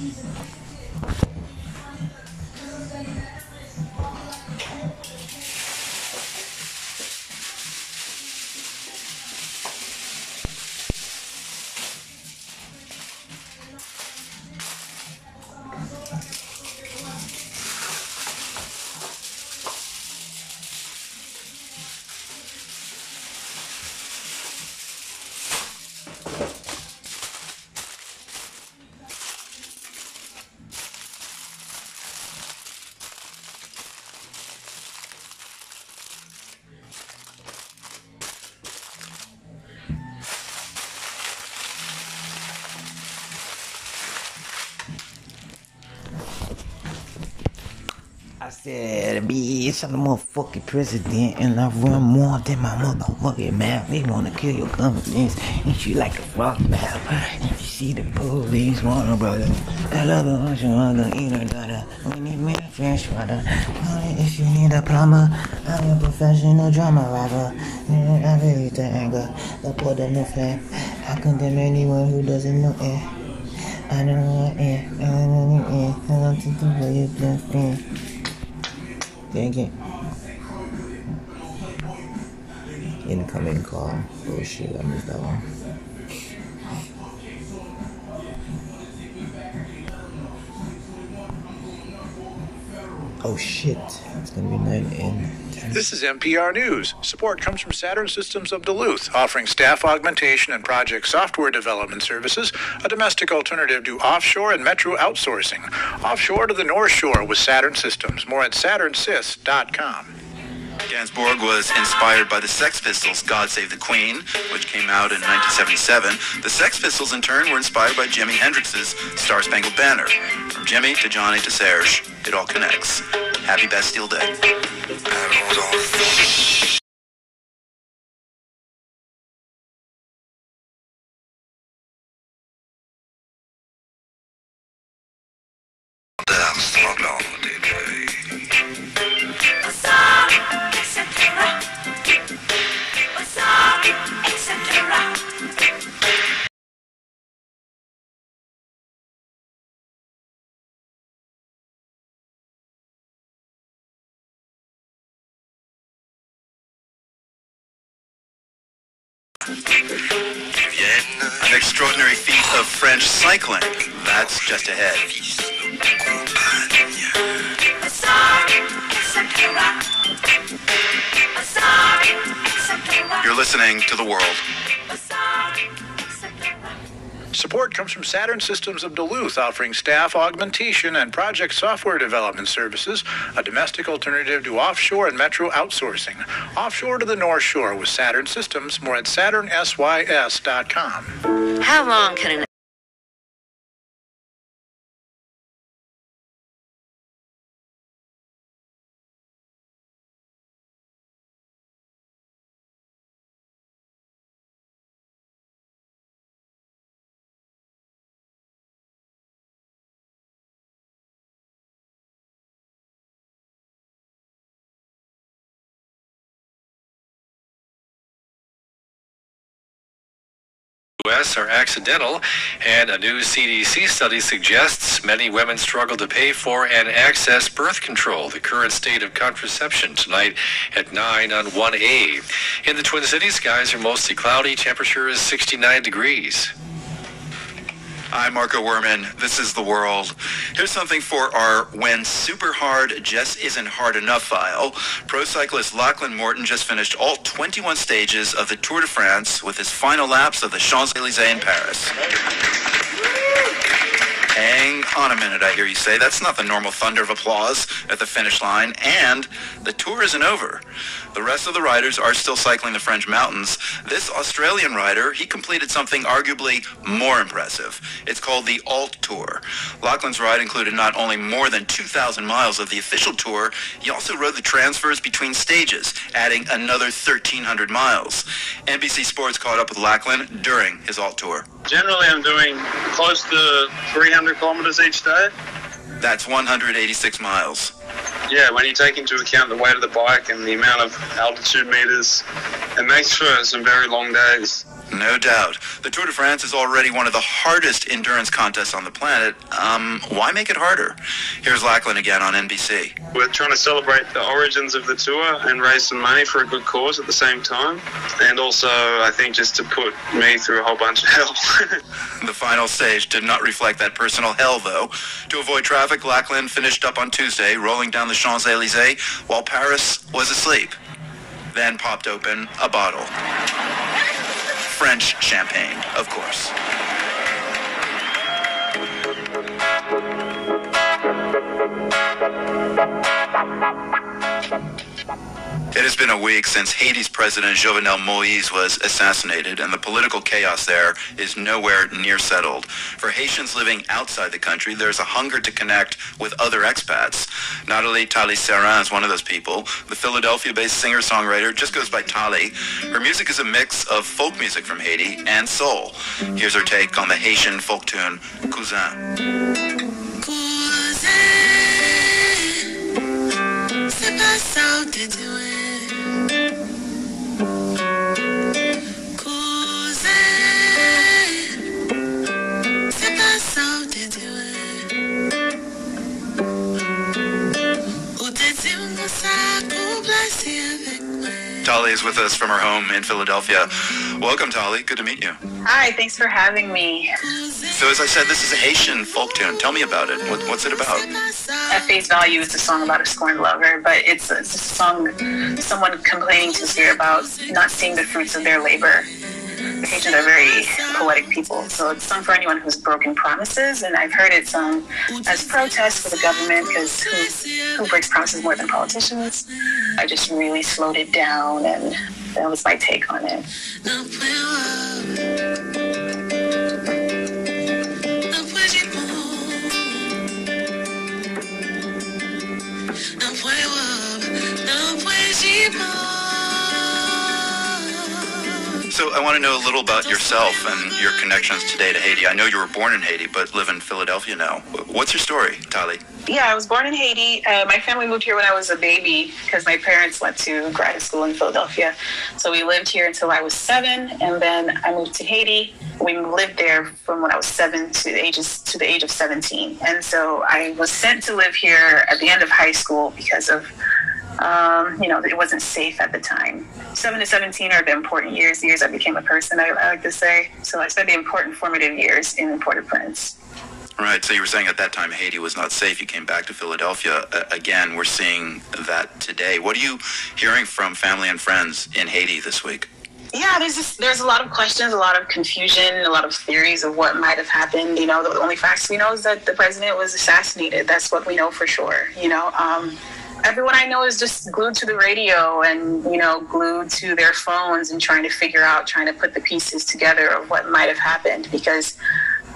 I said, bitch, I'm the motherfucking president, and I run more than my motherfucking mouth. They wanna kill your confidence, and she like a fuck mouth. And you see the police, wanna brother. I love her, I should wanna eat her daughter. We need me a fresh water. Only if you need a plumber, I'm a professional drama rapper. Yeah, I really the anger, the in the flame. I condemn anyone who doesn't know it. I don't know what it, I don't know what it, I don't think you just it. Dang it. Incoming call. Oh shit, I missed that one. Oh shit, it's gonna be 9 in 10. This is NPR News. Support comes from Saturn Systems of Duluth, offering staff augmentation and project software development services, a domestic alternative to offshore and metro outsourcing. Offshore to the North Shore with Saturn Systems. More at saturnsys.com. Gainsbourg was inspired by the Sex Pistols' God Save the Queen, which came out in 1977. The Sex Pistols, in turn, were inspired by Jimi Hendrix's Star Spangled Banner. From Jimmy to Johnny to Serge, it all connects. Happy Bastille Day. Extraordinary feat of French cycling. That's just ahead. You're listening to The World. Support comes from Saturn Systems of Duluth, offering staff augmentation and project software development services, a domestic alternative to offshore and metro outsourcing. Offshore to the North Shore with Saturn Systems. More at saturnsys.com. How long can an U.S. are accidental, and a new CDC study suggests many women struggle to pay for and access birth control. The current state of contraception tonight at 9 on 1A. In the Twin Cities, skies are mostly cloudy. Temperature is 69 degrees. I'm Marco Werman. This is The World. Here's something for our When Super Hard Just Isn't Hard Enough file. Pro cyclist Lachlan Morton just finished all 21 stages of the Tour de France with his final laps of the Champs-Élysées in Paris. Hang on a minute, I hear you say. That's not the normal thunder of applause at the finish line. And the tour isn't over. The rest of the riders are still cycling the French mountains. This Australian rider, he completed something arguably more impressive. It's called the Alt Tour. Lachlan's ride included not only more than 2,000 miles of the official tour, he also rode the transfers between stages, adding another 1,300 miles. NBC Sports caught up with Lachlan during his Alt Tour. Generally, I'm doing close to 300 kilometers each day. That's 186 miles. Yeah, when you take into account the weight of the bike and the amount of altitude meters, it makes for some very long days. No doubt. The Tour de France is already one of the hardest endurance contests on the planet. Um, why make it harder? Here's Lachlan again on NBC. We're trying to celebrate the origins of the tour and raise some money for a good cause at the same time. And also, I think, just to put me through a whole bunch of hell. The final stage did not reflect that personal hell, though. To avoid traffic, Lachlan finished up on Tuesday, rolling down the Champs-Elysees while Paris was asleep. Then popped open a bottle. French champagne, of course. It has been a week since Haiti's President Jovenel Moise was assassinated, and the political chaos there is nowhere near settled. For Haitians living outside the country, there's a hunger to connect with other expats. Natalie Tali Serrin is one of those people. The Philadelphia-based singer-songwriter just goes by Tali. Her music is a mix of folk music from Haiti and soul. Here's her take on the Haitian folk tune Cousin. Cousin, Tali is with us from her home in Philadelphia. Welcome, Tali. Good to meet you. Hi, thanks for having me. So, as I said, this is a Haitian folk tune. Tell me about it. What, what's it about? At face value, it's a song about a scorned lover, but it's, it's a song, someone complaining to Seer about not seeing the fruits of their labor. The are very poetic people, so it's sung for anyone who's broken promises, and I've heard it sung as protest for the government because who, who breaks promises more than politicians? I just really slowed it down, and that was my take on it. So, I want to know a little about yourself and your connections today to Haiti. I know you were born in Haiti, but live in Philadelphia now. What's your story, Tali? Yeah, I was born in Haiti. Uh, my family moved here when I was a baby because my parents went to graduate school in Philadelphia. So we lived here until I was seven, and then I moved to Haiti. We lived there from when I was seven to the ages to the age of seventeen, and so I was sent to live here at the end of high school because of um, you know, it wasn't safe at the time. Seven to 17 are the important years, the years I became a person, I, I like to say. So I spent the important formative years in Port-au-Prince. Right. So, you were saying at that time Haiti was not safe. You came back to Philadelphia. Uh, again, we're seeing that today. What are you hearing from family and friends in Haiti this week? Yeah, there's just there's a lot of questions, a lot of confusion, a lot of theories of what might have happened. You know, the only facts we know is that the president was assassinated. That's what we know for sure. You know, um, everyone I know is just glued to the radio and you know glued to their phones and trying to figure out, trying to put the pieces together of what might have happened because.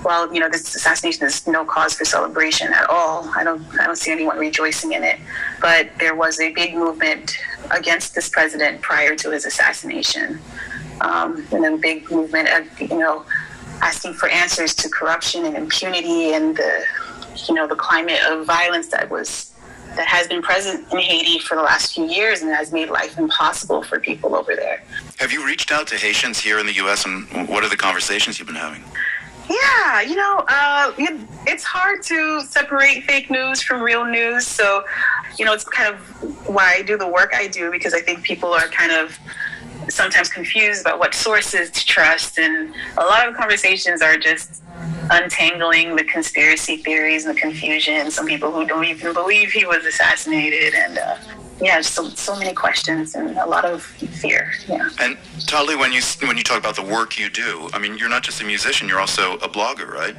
Well, you know, this assassination is no cause for celebration at all. I don't, I don't see anyone rejoicing in it. But there was a big movement against this president prior to his assassination, um, and a big movement of, you know, asking for answers to corruption and impunity and the, you know, the climate of violence that was that has been present in Haiti for the last few years and has made life impossible for people over there. Have you reached out to Haitians here in the U.S. and what are the conversations you've been having? Yeah, you know, uh, it's hard to separate fake news from real news. So, you know, it's kind of why I do the work I do because I think people are kind of sometimes confused about what sources to trust. And a lot of conversations are just untangling the conspiracy theories and the confusion. Some people who don't even believe he was assassinated. And uh, yeah, so, so many questions and a lot of fear. Yeah. And Tali, when you when you talk about the work you do, I mean, you're not just a musician; you're also a blogger, right?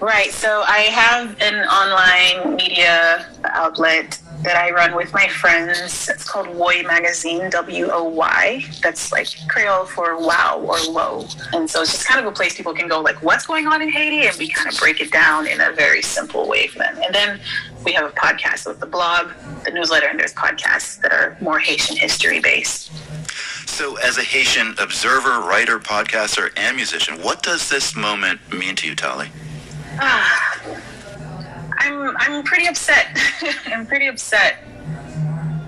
Right. So I have an online media outlet that I run with my friends. It's called Woy Magazine, W O Y. That's like Creole for wow or low. And so it's just kind of a place people can go, like, what's going on in Haiti? And we kind of break it down in a very simple way for them. And then we have a podcast with the blog, the newsletter, and there's podcasts that are more Haitian history based. So, as a Haitian observer, writer, podcaster, and musician, what does this moment mean to you, Tali? Ah, I'm I'm pretty upset. I'm pretty upset.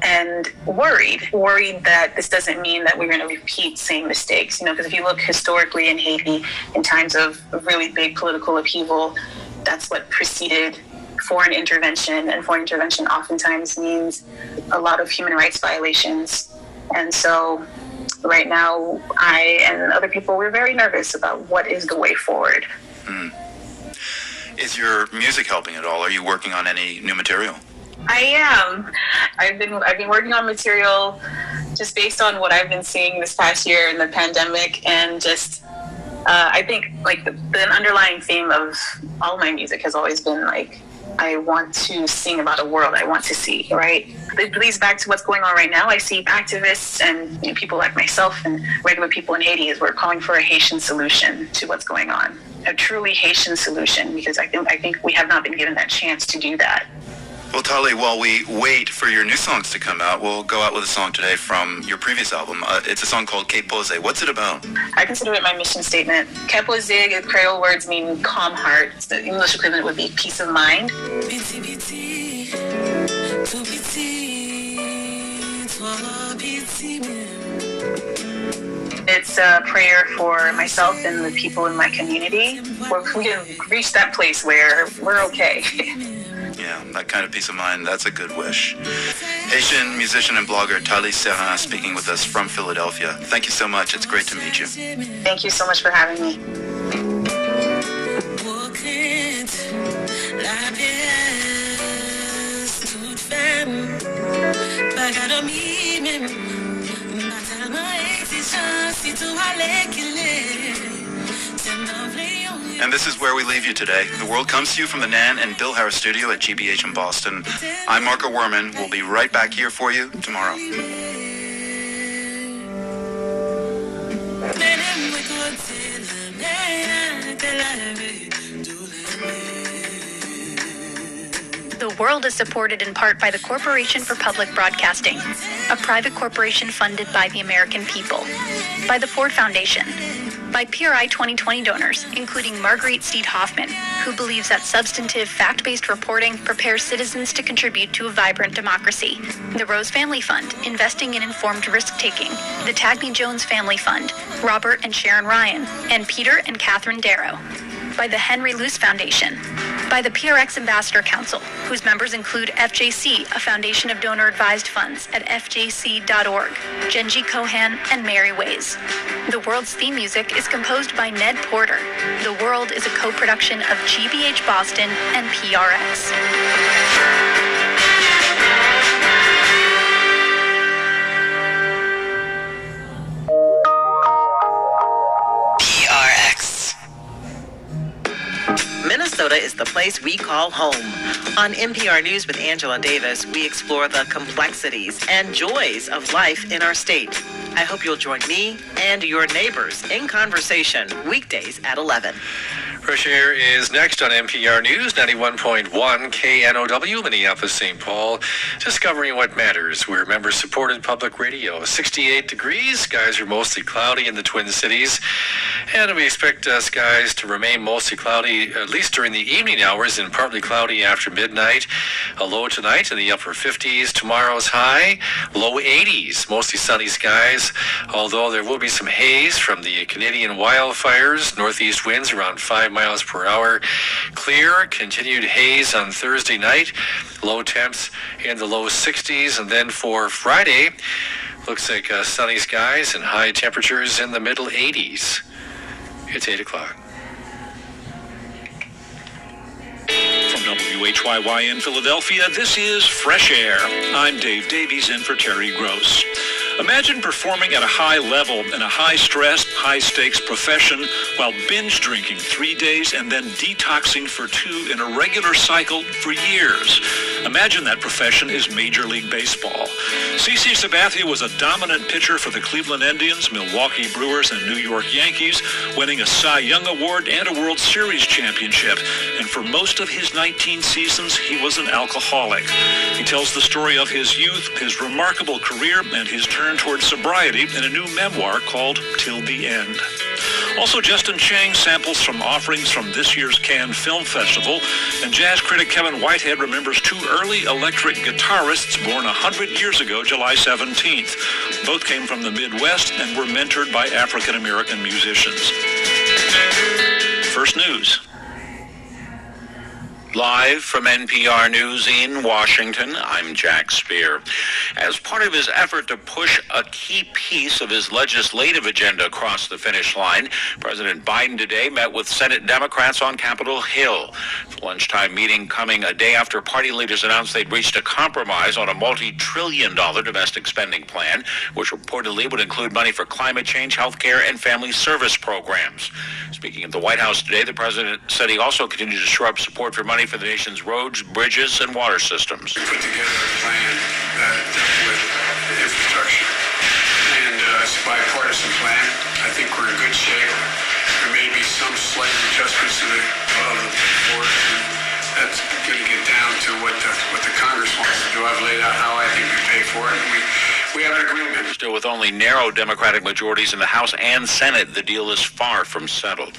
and worried, worried that this doesn't mean that we're going to repeat same mistakes. You know, because if you look historically in Haiti, in times of really big political upheaval, that's what preceded foreign intervention, and foreign intervention oftentimes means a lot of human rights violations. And so, right now, I and other people we're very nervous about what is the way forward. Is your music helping at all? Are you working on any new material? I am. I've been I've been working on material just based on what I've been seeing this past year in the pandemic, and just uh, I think like the, the underlying theme of all my music has always been like I want to sing about a world I want to see. Right. It leads back to what's going on right now. I see activists and you know, people like myself and regular people in Haiti as we're calling for a Haitian solution to what's going on. A truly Haitian solution because I think I think we have not been given that chance to do that. Well, Tali, while we wait for your new songs to come out, we'll go out with a song today from your previous album. Uh, it's a song called Que Pose. What's it about? I consider it my mission statement. Keposig, Creole words mean calm heart. The English equivalent would be peace of mind. It's a prayer for myself and the people in my community. We can reach that place where we're okay. Yeah, that kind of peace of mind. That's a good wish. Haitian musician and blogger Tali Serra speaking with us from Philadelphia. Thank you so much. It's great to meet you. Thank you so much for having me. Pour crainte, la pièce toute femme, pas qu'à dormir même, pas tellement exigeant, si tout allait qu'il est, c'est merveilleux. And this is where we leave you today. The world comes to you from the Nan and Bill Harris studio at GBH in Boston. I'm Marco Werman. We'll be right back here for you tomorrow. The World is supported in part by the Corporation for Public Broadcasting, a private corporation funded by the American people, by the Ford Foundation, by PRI 2020 donors, including Marguerite Steed Hoffman, who believes that substantive, fact based reporting prepares citizens to contribute to a vibrant democracy, the Rose Family Fund, investing in informed risk taking, the Tagney Jones Family Fund, Robert and Sharon Ryan, and Peter and Catherine Darrow by the Henry Luce Foundation, by the PRX Ambassador Council, whose members include FJC, a foundation of donor advised funds at fjc.org, Genji Kohan, and Mary Ways. The World's theme music is composed by Ned Porter. The World is a co production of GBH Boston and PRX. PRX. Minnesota is the place we call home. On MPR News with Angela Davis, we explore the complexities and joys of life in our state. I hope you'll join me and your neighbors in conversation weekdays at 11. Fresh Air is next on MPR News 91.1 KNOW, Minneapolis, St. Paul. Discovering what matters. We're member supported public radio. 68 degrees. Skies are mostly cloudy in the Twin Cities. And we expect uh, skies to remain mostly cloudy, at least during the evening hours, and partly cloudy after midnight. A low tonight in the upper 50s. Tomorrow's high, low 80s. Mostly sunny skies, although there will be some haze from the Canadian wildfires. Northeast winds around 5 miles per hour. Clear, continued haze on Thursday night. Low temps in the low 60s. And then for Friday, looks like uh, sunny skies and high temperatures in the middle 80s. It's 8 o'clock. From WHYY in Philadelphia, this is Fresh Air. I'm Dave Davies in for Terry Gross. Imagine performing at a high level in a high stress, high stakes profession while binge drinking three days and then detoxing for two in a regular cycle for years. Imagine that profession is Major League Baseball. CC Sabathia was a dominant pitcher for the Cleveland Indians, Milwaukee Brewers, and New York Yankees, winning a Cy Young Award and a World Series championship. And for most of his 19 seasons, he was an alcoholic. He tells the story of his youth, his remarkable career, and his turn toward sobriety in a new memoir called Till the End. Also, Justin Chang samples some offerings from this year's Cannes Film Festival. And jazz critic Kevin Whitehead remembers two early electric guitarists born 100 years ago, July 17th. Both came from the Midwest and were mentored by African American musicians. First News. Live from NPR News in Washington, I'm Jack Speer. As part of his effort to push a key piece of his legislative agenda across the finish line, President Biden today met with Senate Democrats on Capitol Hill. The lunchtime meeting coming a day after party leaders announced they'd reached a compromise on a multi-trillion dollar domestic spending plan, which reportedly would include money for climate change, health care, and family service programs. Speaking at the White House today, the president said he also continued to shore up support for money for the nation's roads, bridges, and water systems. We put together a plan that dealt with infrastructure, and uh, it's a bipartisan plan. I think we're in good shape. There may be some slight adjustments to the of the board, that's going to get down to what the what the Congress wants to do. I've laid out how I think we pay for it, and we we have an agreement. Still, with only narrow Democratic majorities in the House and Senate, the deal is far from settled.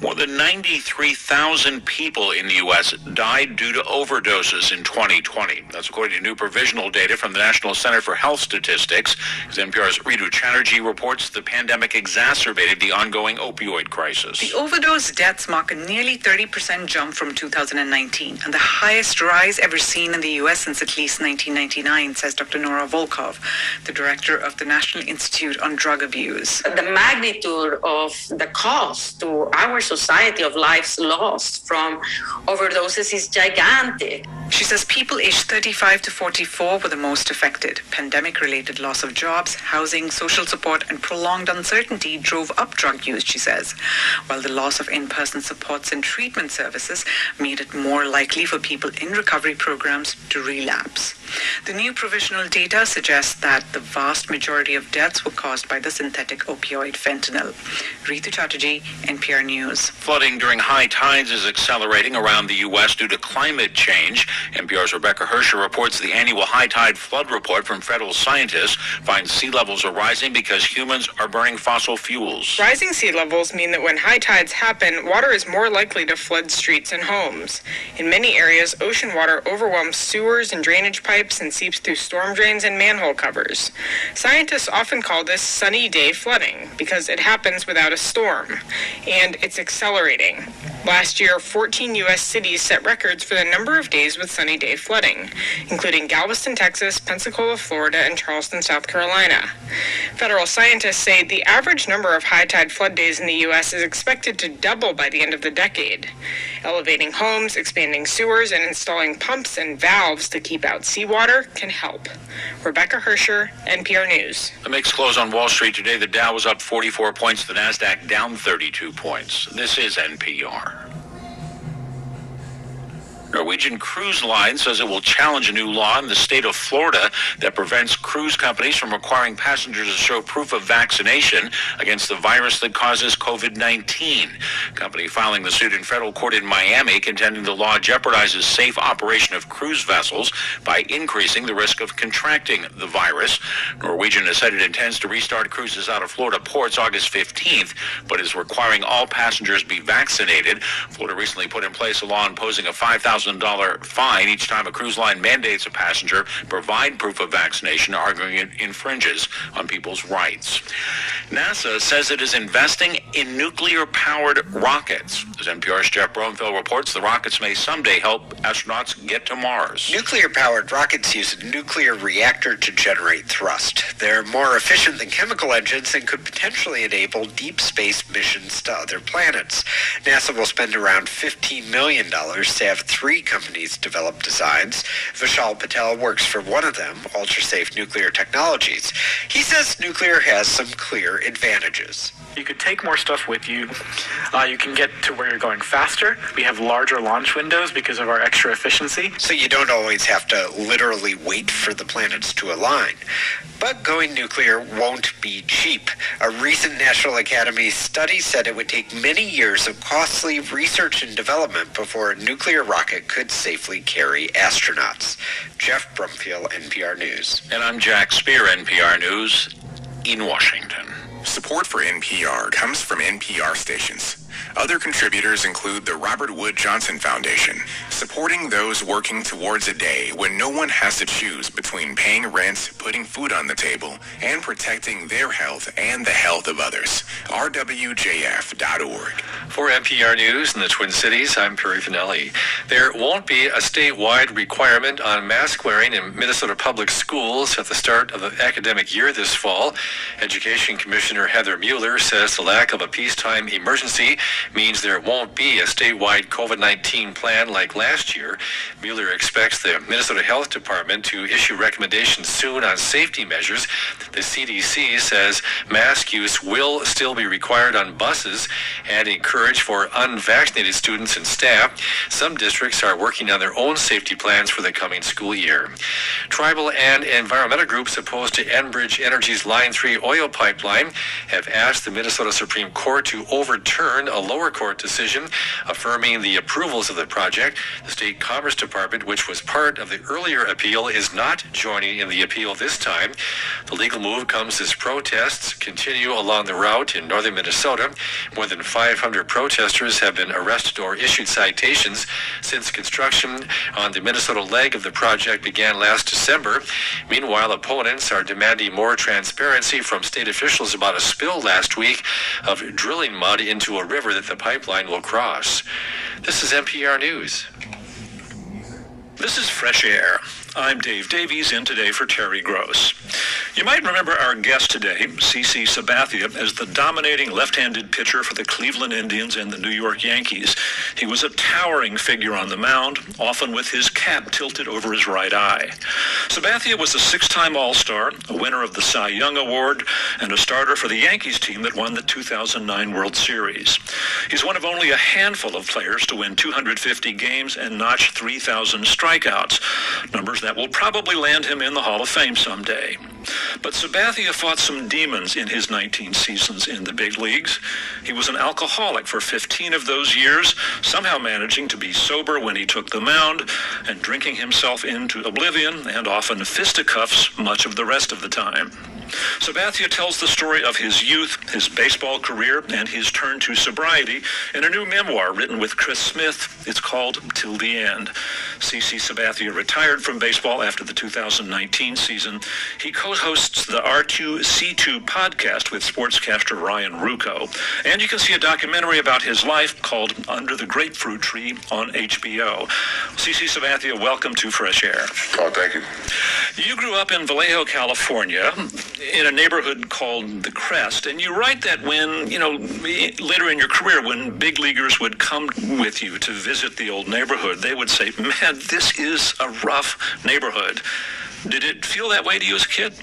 More than 93,000 people in the U.S. died due to overdoses in 2020. That's according to new provisional data from the National Center for Health Statistics. As NPR's Rhitu Chatterjee reports, the pandemic exacerbated the ongoing opioid crisis. The overdose deaths mark a nearly 30% jump from 2019 and the highest rise ever seen in the U.S. since at least 1999, says Dr. Nora Volkow, the director of the National Institute on Drug Abuse. The magnitude of the cost to our society of lives lost from overdoses is gigantic. She says people aged 35 to 44 were the most affected. Pandemic related loss of jobs, housing, social support, and prolonged uncertainty drove up drug use, she says, while the loss of in person supports and treatment services made it more likely for people in recovery programs to relapse. The new provisional data suggests that the vast majority of deaths were caused by the synthetic opioid fentanyl. Rhitu Chatterjee, NPR News. Flooding during high tides is accelerating around the U.S. due to climate change. NPR's Rebecca Hersher reports the annual high tide flood report from federal scientists finds sea levels are rising because humans are burning fossil fuels. Rising sea levels mean that when high tides happen, water is more likely to flood streets and homes. In many areas, ocean water overwhelms sewers and drainage pipes and seeps through storm drains and manhole covers. Scientists often call this sunny day flooding because it happens without a storm, and it's accelerating. Last year, 14 U.S. cities set records for the number of days with sunny day flooding, including Galveston, Texas, Pensacola, Florida, and Charleston, South Carolina. Federal scientists say the average number of high tide flood days in the U.S. is expected to double by the end of the decade. Elevating homes, expanding sewers, and installing pumps and valves to keep out seawater can help. Rebecca NPR News. The mix close on Wall Street today. The Dow was up 44 points, the Nasdaq down 32 points. This is NPR. Norwegian Cruise Line says it will challenge a new law in the state of Florida that prevents cruise companies from requiring passengers to show proof of vaccination against the virus that causes COVID-19. Company filing the suit in federal court in Miami contending the law jeopardizes safe operation of cruise vessels by increasing the risk of contracting the virus. Norwegian has said it intends to restart cruises out of Florida ports August 15th, but is requiring all passengers be vaccinated. Florida recently put in place a law imposing a 5,000 $1,000 fine each time a cruise line mandates a passenger provide proof of vaccination, arguing it infringes on people's rights. NASA says it is investing in nuclear-powered rockets. As NPR's Geoff Brumfiel reports, the rockets may someday help astronauts get to Mars. Nuclear-powered rockets use a nuclear reactor to generate thrust. They're more efficient than chemical engines and could potentially enable deep space missions to other planets. NASA will spend around $15 million to have three companies develop designs. Vishal Patel works for one of them, Ultrasafe Nuclear Technologies. He says nuclear has some clear advantages. You could take more stuff with you. Uh, you can get to where you're going faster. We have larger launch windows because of our extra efficiency. So you don't always have to literally wait for the planets to align. But going nuclear won't be cheap. A recent National Academy study said it would take many years of costly research and development before a nuclear rocket could safely carry astronauts. Geoff Brumfiel, NPR News. And I'm Jack Speer, NPR News, in Washington. Support for NPR comes from NPR stations. Other contributors include the Robert Wood Johnson Foundation, supporting those working towards a day when no one has to choose between paying rent, putting food on the table, and protecting their health and the health of others. RWJF.org. For MPR News in the Twin Cities, I'm Perry Finelli. There won't be a statewide requirement on mask wearing in Minnesota public schools at the start of the academic year this fall. Education Commissioner Heather Mueller says the lack of a peacetime emergency means there won't be a statewide COVID-19 plan like last year. Mueller expects the Minnesota Health Department to issue recommendations soon on safety measures. The CDC says mask use will still be required on buses and encouraged for unvaccinated students and staff. Some districts are working on their own safety plans for the coming school year. Tribal and environmental groups opposed to Enbridge Energy's Line 3 oil pipeline have asked the Minnesota Supreme Court to overturn a lower court decision affirming the approvals of the project. The State Commerce Department, which was part of the earlier appeal, is not joining in the appeal this time. The legal move comes as protests continue along the route in northern Minnesota. More than 500 protesters have been arrested or issued citations since construction on the Minnesota leg of the project began last December. Meanwhile, opponents are demanding more transparency from state officials about a spill last week of drilling mud into a river that the pipeline will cross. This is NPR News. This is Fresh Air. I'm Dave Davies, in today for Terry Gross. You might remember our guest today, CC Sabathia, as the dominating left-handed pitcher for the Cleveland Indians and the New York Yankees. He was a towering figure on the mound, often with his cap tilted over his right eye. Sabathia was a six-time All-Star, a winner of the Cy Young Award, and a starter for the Yankees team that won the 2009 World Series. He's one of only a handful of players to win 250 games and notch 3,000 strikeouts, numbers that will probably land him in the Hall of Fame someday. But Sabathia fought some demons in his 19 seasons in the big leagues. He was an alcoholic for 15 of those years, somehow managing to be sober when he took the mound and drinking himself into oblivion and often fisticuffs much of the rest of the time. Sabathia tells the story of his youth, his baseball career, and his turn to sobriety in a new memoir written with Chris Smith. It's called Till the End. CC Sabathia retired from baseball after the 2019 season. He co-hosts the R2C2 podcast with sportscaster Ryan Ruocco. And you can see a documentary about his life called Under the Grapefruit Tree on HBO. CC Sabathia, welcome to Fresh Air. Oh, thank you. You grew up in Vallejo, California, in a neighborhood called the Crest, and you write that when, you know, later in your career, when big leaguers would come with you to visit the old neighborhood, they would say, man, this is a rough neighborhood. Did it feel that way to you as a kid?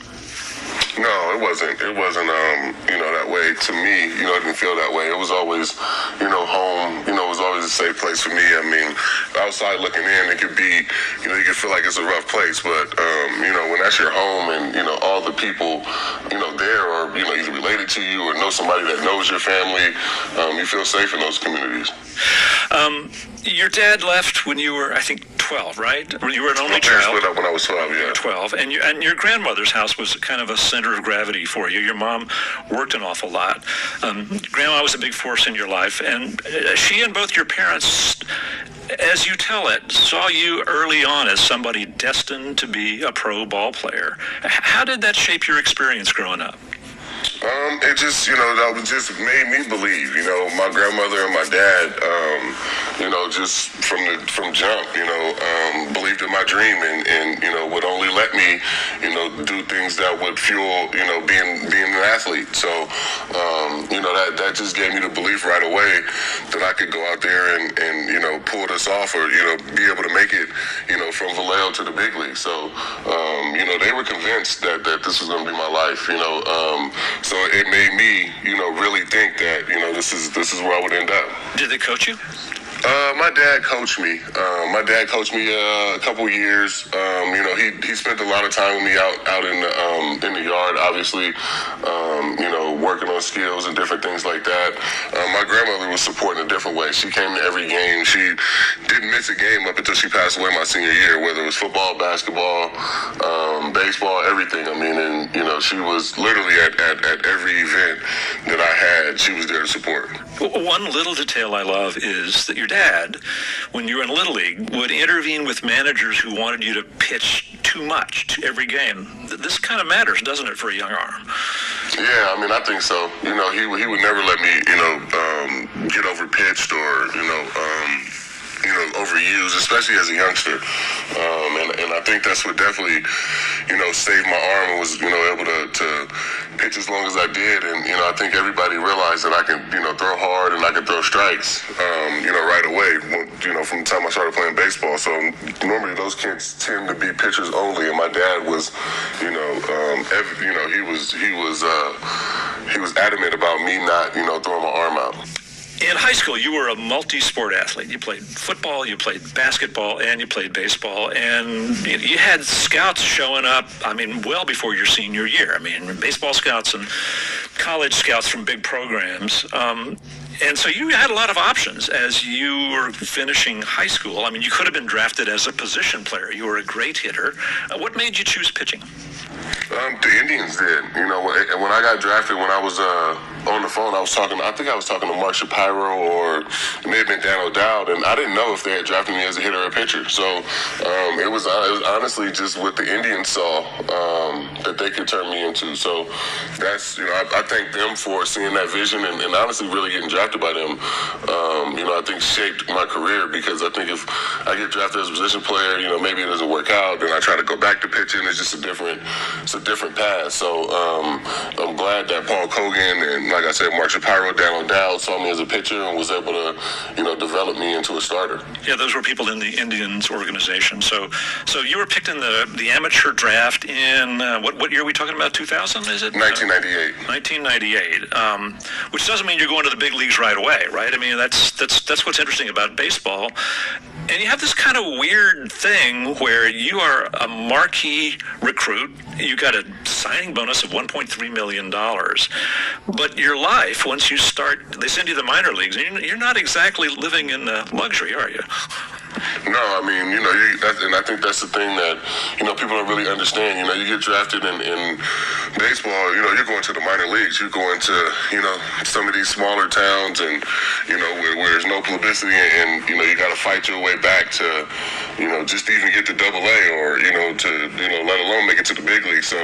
No, it wasn't. It wasn't, um, you know, that way to me. You know, it didn't feel that way. It was always, you know, home. You know, it was always a safe place for me. I mean, outside looking in, it could be, you know, you could feel like it's a rough place. But, um, you know, when that's your home and, you know, all the people, you know, there are, you know, either related to you or know somebody that knows your family, um, you feel safe in those communities. Um, your dad left when you were, I think, 12, right? When You were an only My parents child. split up when I was 12, yeah. 12 and you, and your grandmother's house was kind of a center of gravity for you your mom worked an awful lot um, grandma was a big force in your life and uh, she and both your parents as you tell it saw you early on as somebody destined to be a pro ball player how did that shape your experience growing up Um, it just, you know, that was just made me believe. You know, my grandmother and my dad, um, you know, just from the from jump, you know, um, believed in my dream and, and you know would only let me, you know, do things that would fuel, you know, being being an athlete. So, um, you know, that that just gave me the belief right away that I could go out there and and you know pull this off or you know be able to make it, you know, from Vallejo to the big league. So, um, you know, they were convinced that that this was going to be my life. You know, um, so it made me, you know, really think that you know this is this is where I would end up. did they coach you Uh, my dad coached me. Um, my dad coached me uh, a couple years. Um, you know, he, he spent a lot of time with me out out in the um, in the yard. Obviously, um, you know, working on skills and different things like that. Um, my grandmother was supporting a different way. She came to every game. She didn't miss a game up until she passed away my senior year. Whether it was football, basketball, um, baseball, everything. I mean, and you know, she was literally at, at, at every event that I had. She was there to support. One little detail I love is that your dad, when you were in Little League, would intervene with managers who wanted you to pitch too much to every game. This kind of matters, doesn't it, for a young arm? Yeah, I mean, I think so. You know, he he would never let me, you know, um, get over pitched or you know. Um, you know, overused, especially as a youngster. Um, and, and I think that's what definitely, you know, saved my arm and was, you know, able to, to pitch as long as I did. And, you know, I think everybody realized that I can, you know, throw hard and I can throw strikes, um, you know, right away, you know, from the time I started playing baseball. So normally those kids tend to be pitchers only. And my dad was, you know, um, every, you know, he was, he was, uh, he was adamant about me not, you know, throwing my arm out. In high school, you were a multi-sport athlete. You played football, you played basketball, and you played baseball. And you had scouts showing up, I mean, well before your senior year. I mean, baseball scouts and college scouts from big programs. Um, and so you had a lot of options as you were finishing high school. I mean, you could have been drafted as a position player. You were a great hitter. Uh, what made you choose pitching? Um, the Indians did. You know, when I got drafted, when I was uh, on the phone, I was talking. I think I was talking to Mark Shapiro or it may have been Dan O'Dowd, and I didn't know if they had drafted me as a hitter or a pitcher. So um, it, was, uh, it was honestly just what the Indians saw um, that they could turn me into. So that's you know, I, I thank them for seeing that vision and, and honestly really getting drafted by them. Um, you know, I think shaped my career because I think if I get drafted as a position player, you know, maybe it doesn't work out, then I try to go back to pitching. It's just a different, it's a different path. So um, I'm glad that Paul Kogan and, like I said, Mark Shapiro, Dan O'Dowd saw me as a pitcher and was able to, you know, develop me into a starter. Yeah, those were people in the Indians organization. So, so you were picked in the the amateur draft in uh, what what year are we talking about? 2000 is it? 1998. 1998. Um, which doesn't mean you're going to the big leagues right away, right? I mean, that's that's that's what's interesting about baseball. And you have this kind of weird thing where you are a marquee recruit. You got a signing bonus of 1.3 million dollars, but your life once you start, they send you the minor leagues, and you're- not exactly living in luxury, are you? No, I mean, you know, you, and I think that's the thing that, you know, people don't really understand. You know, you get drafted in, in baseball, you know, you're going to the minor leagues. You're going to, you know, some of these smaller towns and, you know, where, where there's no publicity and, you know, you got to fight your way back to, you know, just even get to double A or, you know, to, you know, let alone make it to the big league. So,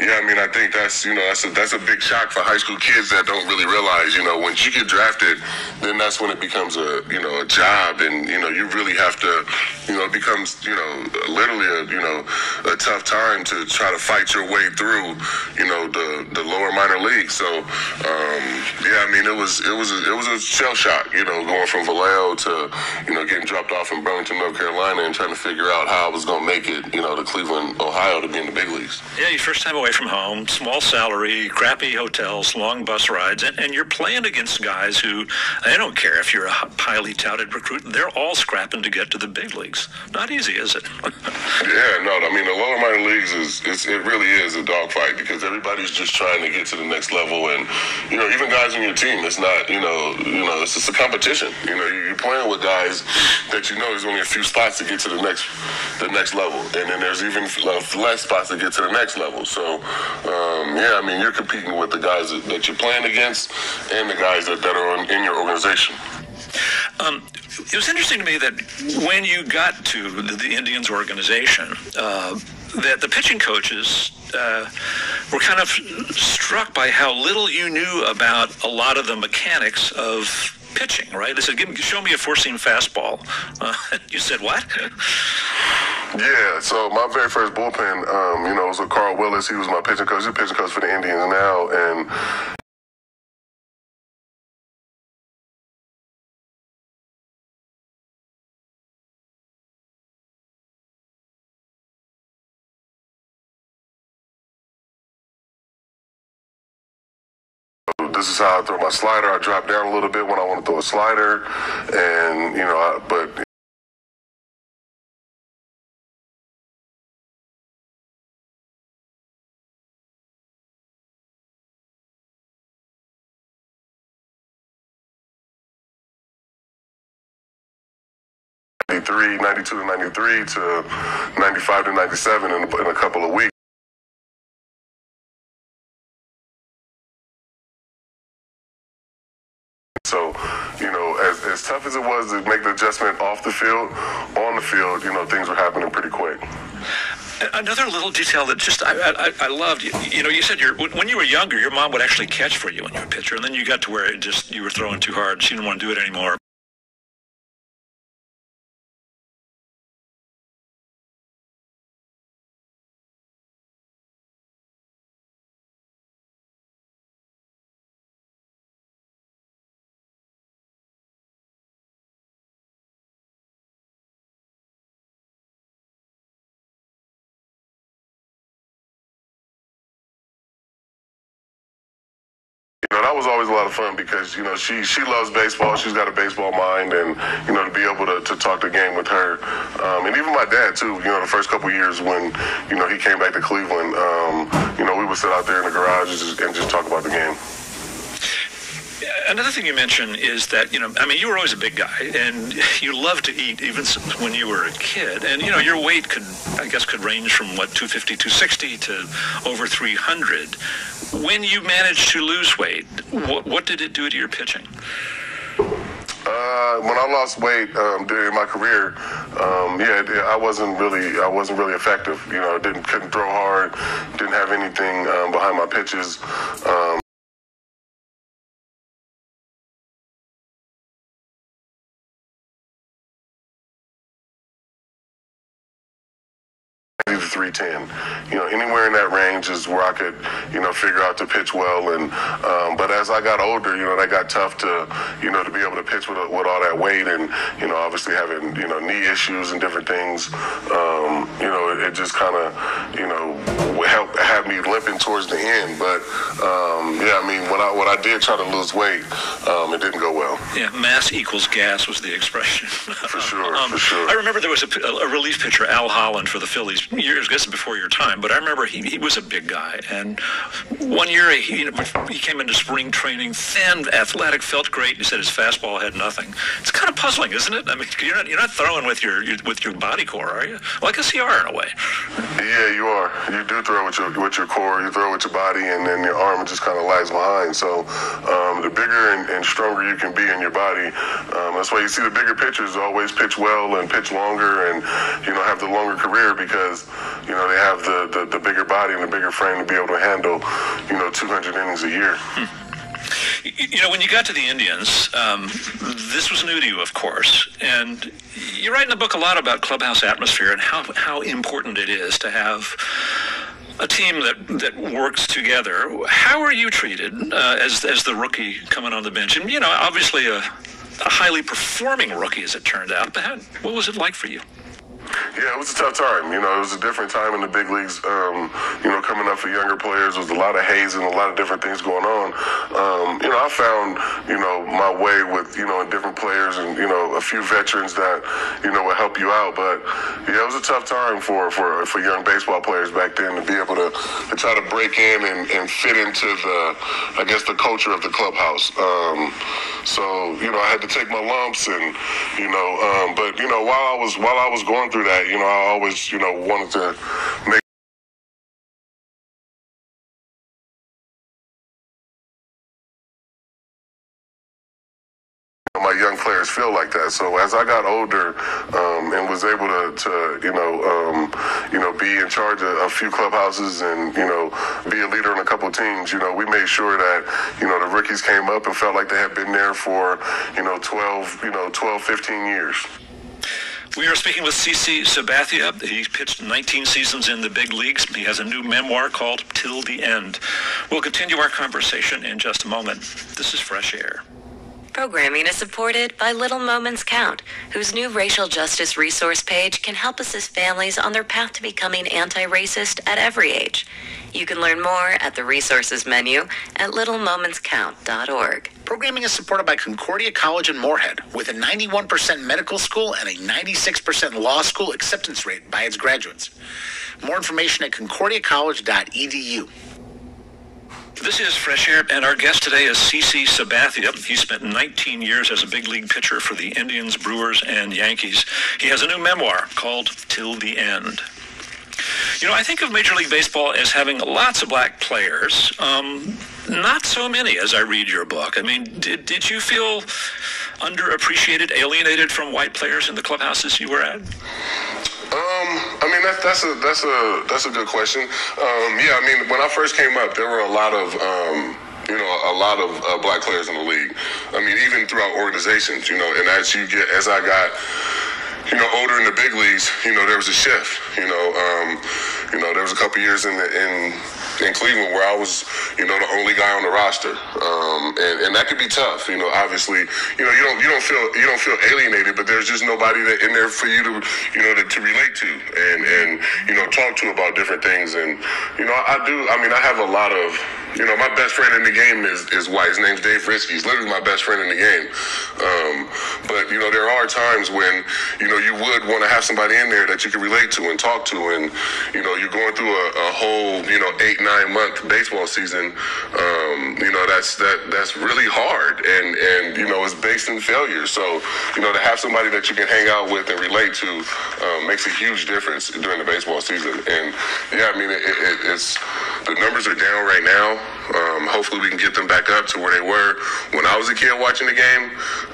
yeah, I mean, I think that's, you know, that's a, that's a big shock for high school kids that don't really realize, you know, once you get drafted, then that's when it becomes a, you know, a job and, you know, you really have to, you know, it becomes, you know, literally a, you know, a tough time to try to fight your way through, you know, the, the lower minor leagues. So, um, yeah, I mean, it was, it was, a, it was a shell shock, you know, going from Vallejo to, you know, getting dropped off in Burlington, North Carolina and trying to figure out how I was going to make it, you know, to Cleveland, Ohio to be in the big leagues. Yeah, your first time away from home, small salary, crappy hotels, long bus rides, and, and you're playing against guys who, I don't care if you're a highly touted recruit, they're all scrapping to get to the big leagues. Not easy, is it? Yeah, no, I mean the lower minor leagues is it's, it really is a dogfight because everybody's just trying to get to the next level, and you know even guys on your team, it's not you know you know it's just a competition. You know you're playing with guys that you know there's only a few spots to get to the next the next level, and then there's even less spots to get to the next level. So um, yeah, I mean you're competing with the guys that, that you're playing against and the guys that, that are on, in your organization. Um, it was interesting to me that when you got to the, the Indians organization, uh, that the pitching coaches uh, were kind of struck by how little you knew about a lot of the mechanics of pitching. Right? They said, Give me, "Show me a four-seam fastball." Uh, you said, "What?" Yeah, so my very first bullpen, um, you know, was with Carl Willis. He was my pitching coach. He's a pitching coach for the Indians now, and this is how I throw my slider. I drop down a little bit when I want to throw a slider, and you know, I, but Ninety-three, 92 to 93 to 95 to 97 in, in a couple of weeks. Tough as it was to make the adjustment off the field, on the field, you know, things were happening pretty quick. Another little detail that just I, I, I loved. You, you know, you said when you were younger, your mom would actually catch for you when you were a pitcher, and then you got to where it just you were throwing too hard. She didn't want to do it anymore. You know, that was always a lot of fun because, you know, she she loves baseball. She's got a baseball mind and, you know, to be able to, to talk the game with her. Um, and even my dad, too, you know, the first couple years when, you know, he came back to Cleveland, um, you know, we would sit out there in the garage and just, and just talk about the game. Another thing you mentioned is that you know, I mean, you were always a big guy, and you loved to eat even when you were a kid. And you know, your weight could, I guess, could range from what 250, 260 to over 300. When you managed to lose weight, what, what did it do to your pitching? Uh, when I lost weight um, during my career, um, yeah, I wasn't really, I wasn't really effective. You know, didn't couldn't throw hard, didn't have anything um, behind my pitches. 310. You know, anywhere in that range is where I could, you know, figure out to pitch well. And um, but as I got older, you know, that got tough to, you know, to be able to pitch with, with all that weight and, you know, obviously having, you know, knee issues and different things. Um, you know, it, it just kind of, you know, helped had me limping towards the end. But um, yeah, I mean, when I when I did try to lose weight, um, it didn't go well. Yeah, mass equals gas was the expression. For sure, Um, for sure. I remember there was a, a relief pitcher, Al Holland, for the Phillies years, I guess before your time. But I remember he, he was a big guy, and one year he, you know, he came into spring training, thin, athletic, felt great. He said his fastball had nothing. It's kind of puzzling, isn't it? I mean, you're not you're not throwing with your, your with your body core, are you? Guess you are in a way. Yeah, you are. You do throw with your with your core, you throw with your body, and then your arm just kind of lags behind. So um, the bigger and, and stronger you can be in your body, um, that's why you see the bigger pitchers always pitch well and pitch longer, and you know have the longer career because you know they have the, the, the bigger body and the bigger frame to be able to handle you know 200 innings a year. You, you know, when you got to the Indians, um, this was new to you, of course, and you write in the book a lot about clubhouse atmosphere and how how important it is to have a team that that works together. How are you treated uh, as as the rookie coming on the bench? And you know, obviously a, a highly performing rookie, as it turned out. But how, what was it like for you? Yeah, it was a tough time. You know, it was a different time in the big leagues. Um, you know, coming up for younger players, was a lot of haze and a lot of different things going on. Um, you know, I found, you know, my way with, you know, different players and, you know, a few veterans that, you know, would help you out. But, yeah, it was a tough time for, for, for young baseball players back then to be able to, to try to break in and, and fit into the, I guess, the culture of the clubhouse. Um, so, you know, I had to take my lumps and, you know, um, but, you know, while I was, while I was going through that, you know, I always, you know, wanted to make my young players feel like that. So as I got older um, and was able to, to you know, um, you know, be in charge of a few clubhouses and you know, be a leader on a couple teams, you know, we made sure that you know the rookies came up and felt like they had been there for you know 12, you know, 12, 15 years. We are speaking with CC Sabathia. He pitched 19 seasons in the big leagues. He has a new memoir called Till the End. We'll continue our conversation in just a moment. This is Fresh Air. Programming is supported by Little Moments Count, whose new racial justice resource page can help assist families on their path to becoming anti racist at every age. You can learn more at the resources menu at littlemomentscount.org. Programming is supported by Concordia College in Moorhead, with a 91% medical school and a 96% law school acceptance rate by its graduates. More information at concordiacollege.edu. This is Fresh Air, and our guest today is CC Sabathia. He spent 19 years as a big league pitcher for the Indians, Brewers, and Yankees. He has a new memoir called Till the End. You know, I think of Major League Baseball as having lots of black players. Um, not so many as I read your book. I mean, did, did you feel underappreciated, alienated from white players in the clubhouses you were at? That's that's a that's a that's a good question. Um, yeah, I mean when I first came up, there were a lot of um, you know a lot of uh, black players in the league. I mean even throughout organizations, you know, and as you get as I got you know older in the big leagues, you know there was a shift. You know, um, you know there was a couple years in the, in in Cleveland where I was, you know, the only guy on the roster, um, and, and that could be tough. You know, obviously, you know, you don't you don't feel you don't feel alienated, but there's just nobody that in there for you to, you know, to, to relate to and and you know talk to about different things. And you know, I do. I mean, I have a lot of, you know, my best friend in the game is is white. His name's Dave Risky. He's literally my best friend in the game. Um, but you know, there are times when you know you would want to have somebody in there that you can relate to and talk to, and you know, you're going through a, a whole, you know, eight nine month baseball season, um, you know that's that that's really hard, and and you know it's based in failure. So you know to have somebody that you can hang out with and relate to um, makes a huge difference during the baseball season. And yeah, I mean it, it, it's the numbers are down right now. Um, hopefully we can get them back up to where they were when I was a kid watching the game,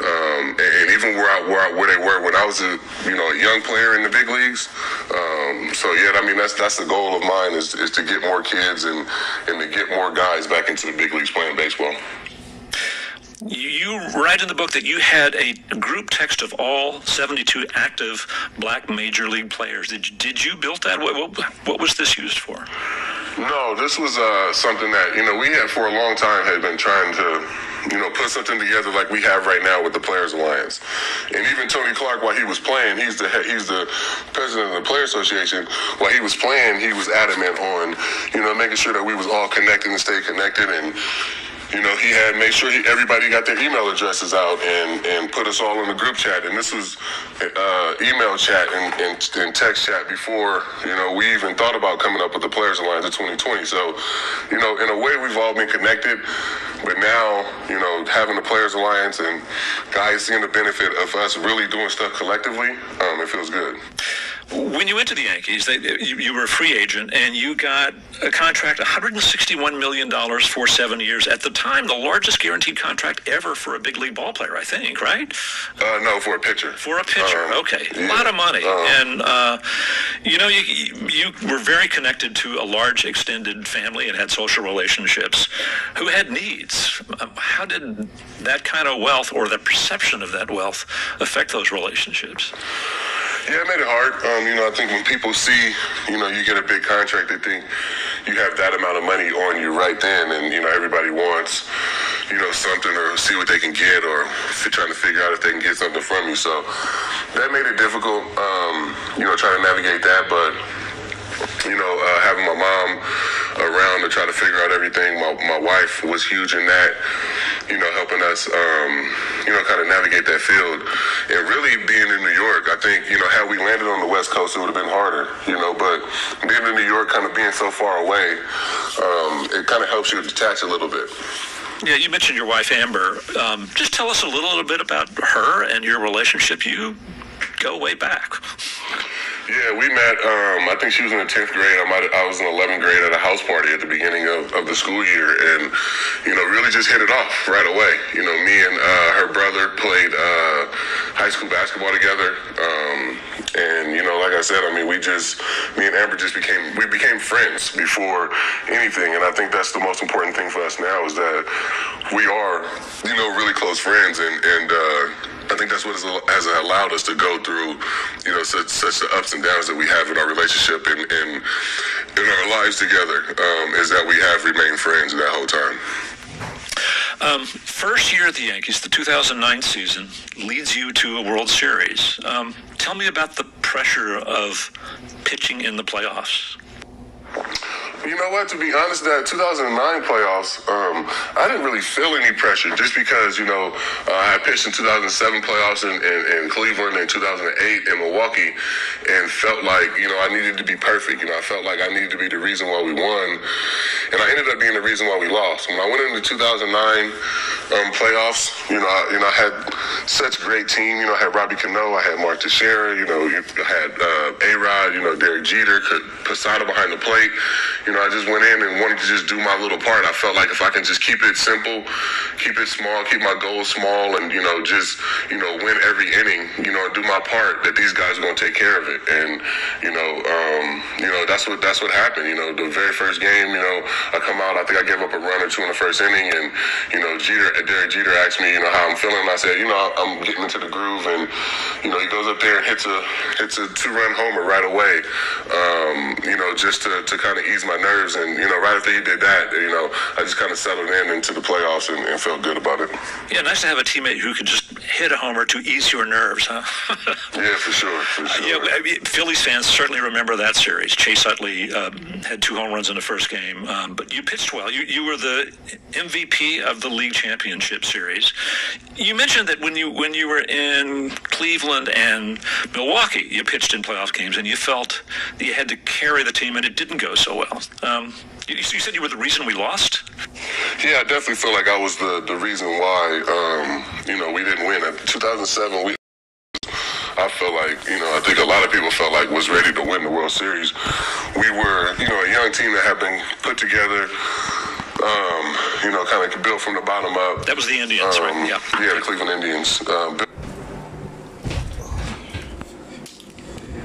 um, and, and even where I, where, I, where they were when I was a you know a young player in the big leagues. Um, so yeah, I mean that's that's the goal of mine is, is to get more kids and and to get more guys back into the big leagues playing baseball. You write in the book that you had a group text of all 72 active black major league players. Did you, did you build that? What, what, what was this used for? No, this was uh, something that you know we had for a long time had been trying to you know, put something together like we have right now with the Players Alliance. And even Tony Clark, while he was playing, he's the he's the president of the Player Association. While he was playing, he was adamant on, you know, making sure that we was all connected and stay connected and you know, he had made sure he, everybody got their email addresses out and, and put us all in the group chat. And this was uh, email chat and, and, and, text chat before, you know, we even thought about coming up with the Players Alliance of 2020. So, you know, in a way, we've all been connected. But now, you know, having the Players Alliance and guys seeing the benefit of us really doing stuff collectively, um, it feels good. When you went to the Yankees, they, you, you, were a free agent and you got a contract, $161 million for seven years. At the time, the largest guaranteed contract ever for a big league ball player, I think, right? Uh, no, for a pitcher. For a pitcher, um, okay. Yeah. A lot of money. Um, and, uh, you know, you, you were very connected to a large extended family and had social relationships who had needs. Um, how did that kind of wealth or the perception of that wealth affect those relationships? Yeah, it made it hard. Um, you know, I think when people see, you know, you get a big contract, they think you have that amount of money on you right then, and you know, everybody wants, you know, something or see what they can get, or trying to figure out if they can get something from you. So that made it difficult, um, you know, trying to navigate that. But you know, uh, having my mom around to try to figure out everything. My, my wife was huge in that, you know, helping us, um, you know, kind of navigate that field. And really being in New York, I think, you know, had we landed on the West Coast, it would have been harder, you know, but being in New York, kind of being so far away, um, it kind of helps you detach a little bit. Yeah, you mentioned your wife Amber. Um, just tell us a little, little bit about her and your relationship. You go way back. Yeah, we met. Um, I think she was in the tenth grade. I might. I was in eleventh grade at a house party at the beginning of, of the school year, and you know, really just hit it off right away. You know, me and uh, her brother played uh, high school basketball together, um, and you know, like I said, I mean, we just me and Amber just became we became friends before anything, and I think that's the most important thing for us now is that we are, you know, really close friends, and and. Uh, I think that's what has allowed us to go through, you know, such such the ups and downs that we have in our relationship and in, in our lives together. Um, is that we have remained friends that whole time. Um, first year at the Yankees, the 2009 season, leads you to a World Series. Um, tell me about the pressure of pitching in the playoffs. You know what? To be honest, that 2009 playoffs, um, I didn't really feel any pressure just because, you know, uh, I pitched in 2007 playoffs in, in, in Cleveland and 2008 in Milwaukee and felt like, you know, I needed to be perfect. You know, I felt like I needed to be the reason why we won. And I ended up being the reason why we lost. When I went into 2009 um, playoffs, you know, I, you know, I had such a great team. You know, I had Robbie Cano, I had Mark Teixeira, you know, you had uh, A-Rod, you know, Derek Jeter, could Posada behind the plate. You know, I just went in and wanted to just do my little part. I felt like if I can just keep it simple, keep it small, keep my goals small, and, you know, just, you know, win every inning, you know, do my part, that these guys are going to take care of it. And, you know, um, you know, that's what that's what happened. You know, the very first game, you know, I come out, I think I gave up a run or two in the first inning, and, you know, Jeter, Derek Jeter asked me, you know, how I'm feeling. I said, you know, I'm getting into the groove, and, you know, he goes up there and hits a hits a two run homer right away. Um, you know, just to, to kind of ease my nerves. And, you know, right after he did that, you know, I just kind of settled in into the playoffs and, and felt good about it. Yeah, nice to have a teammate who can just hit a homer to ease your nerves, huh? yeah, for sure. For sure. Uh, yeah, I mean, Phillies fans certainly remember that series. Chase Utley um, had two home runs in the first game, um, but you pitched well. You, you were the MVP of the league championship series. You mentioned that when you when you were in Cleveland and Milwaukee, you pitched in playoff games, and you felt that you had to carry the team, and it didn't go so well. Um, you, you, said you were the reason we lost. Yeah, I definitely feel like I was the the reason why. Um, you know, we didn't win. In 2007, we. I felt like, you know, I think a lot of people felt like was ready to win the World Series. We were, you know, a young team that had been put together um, you know, kind of built from the bottom up. That was the Indians, um, right? Yeah. Yeah, the Cleveland Indians. Uh,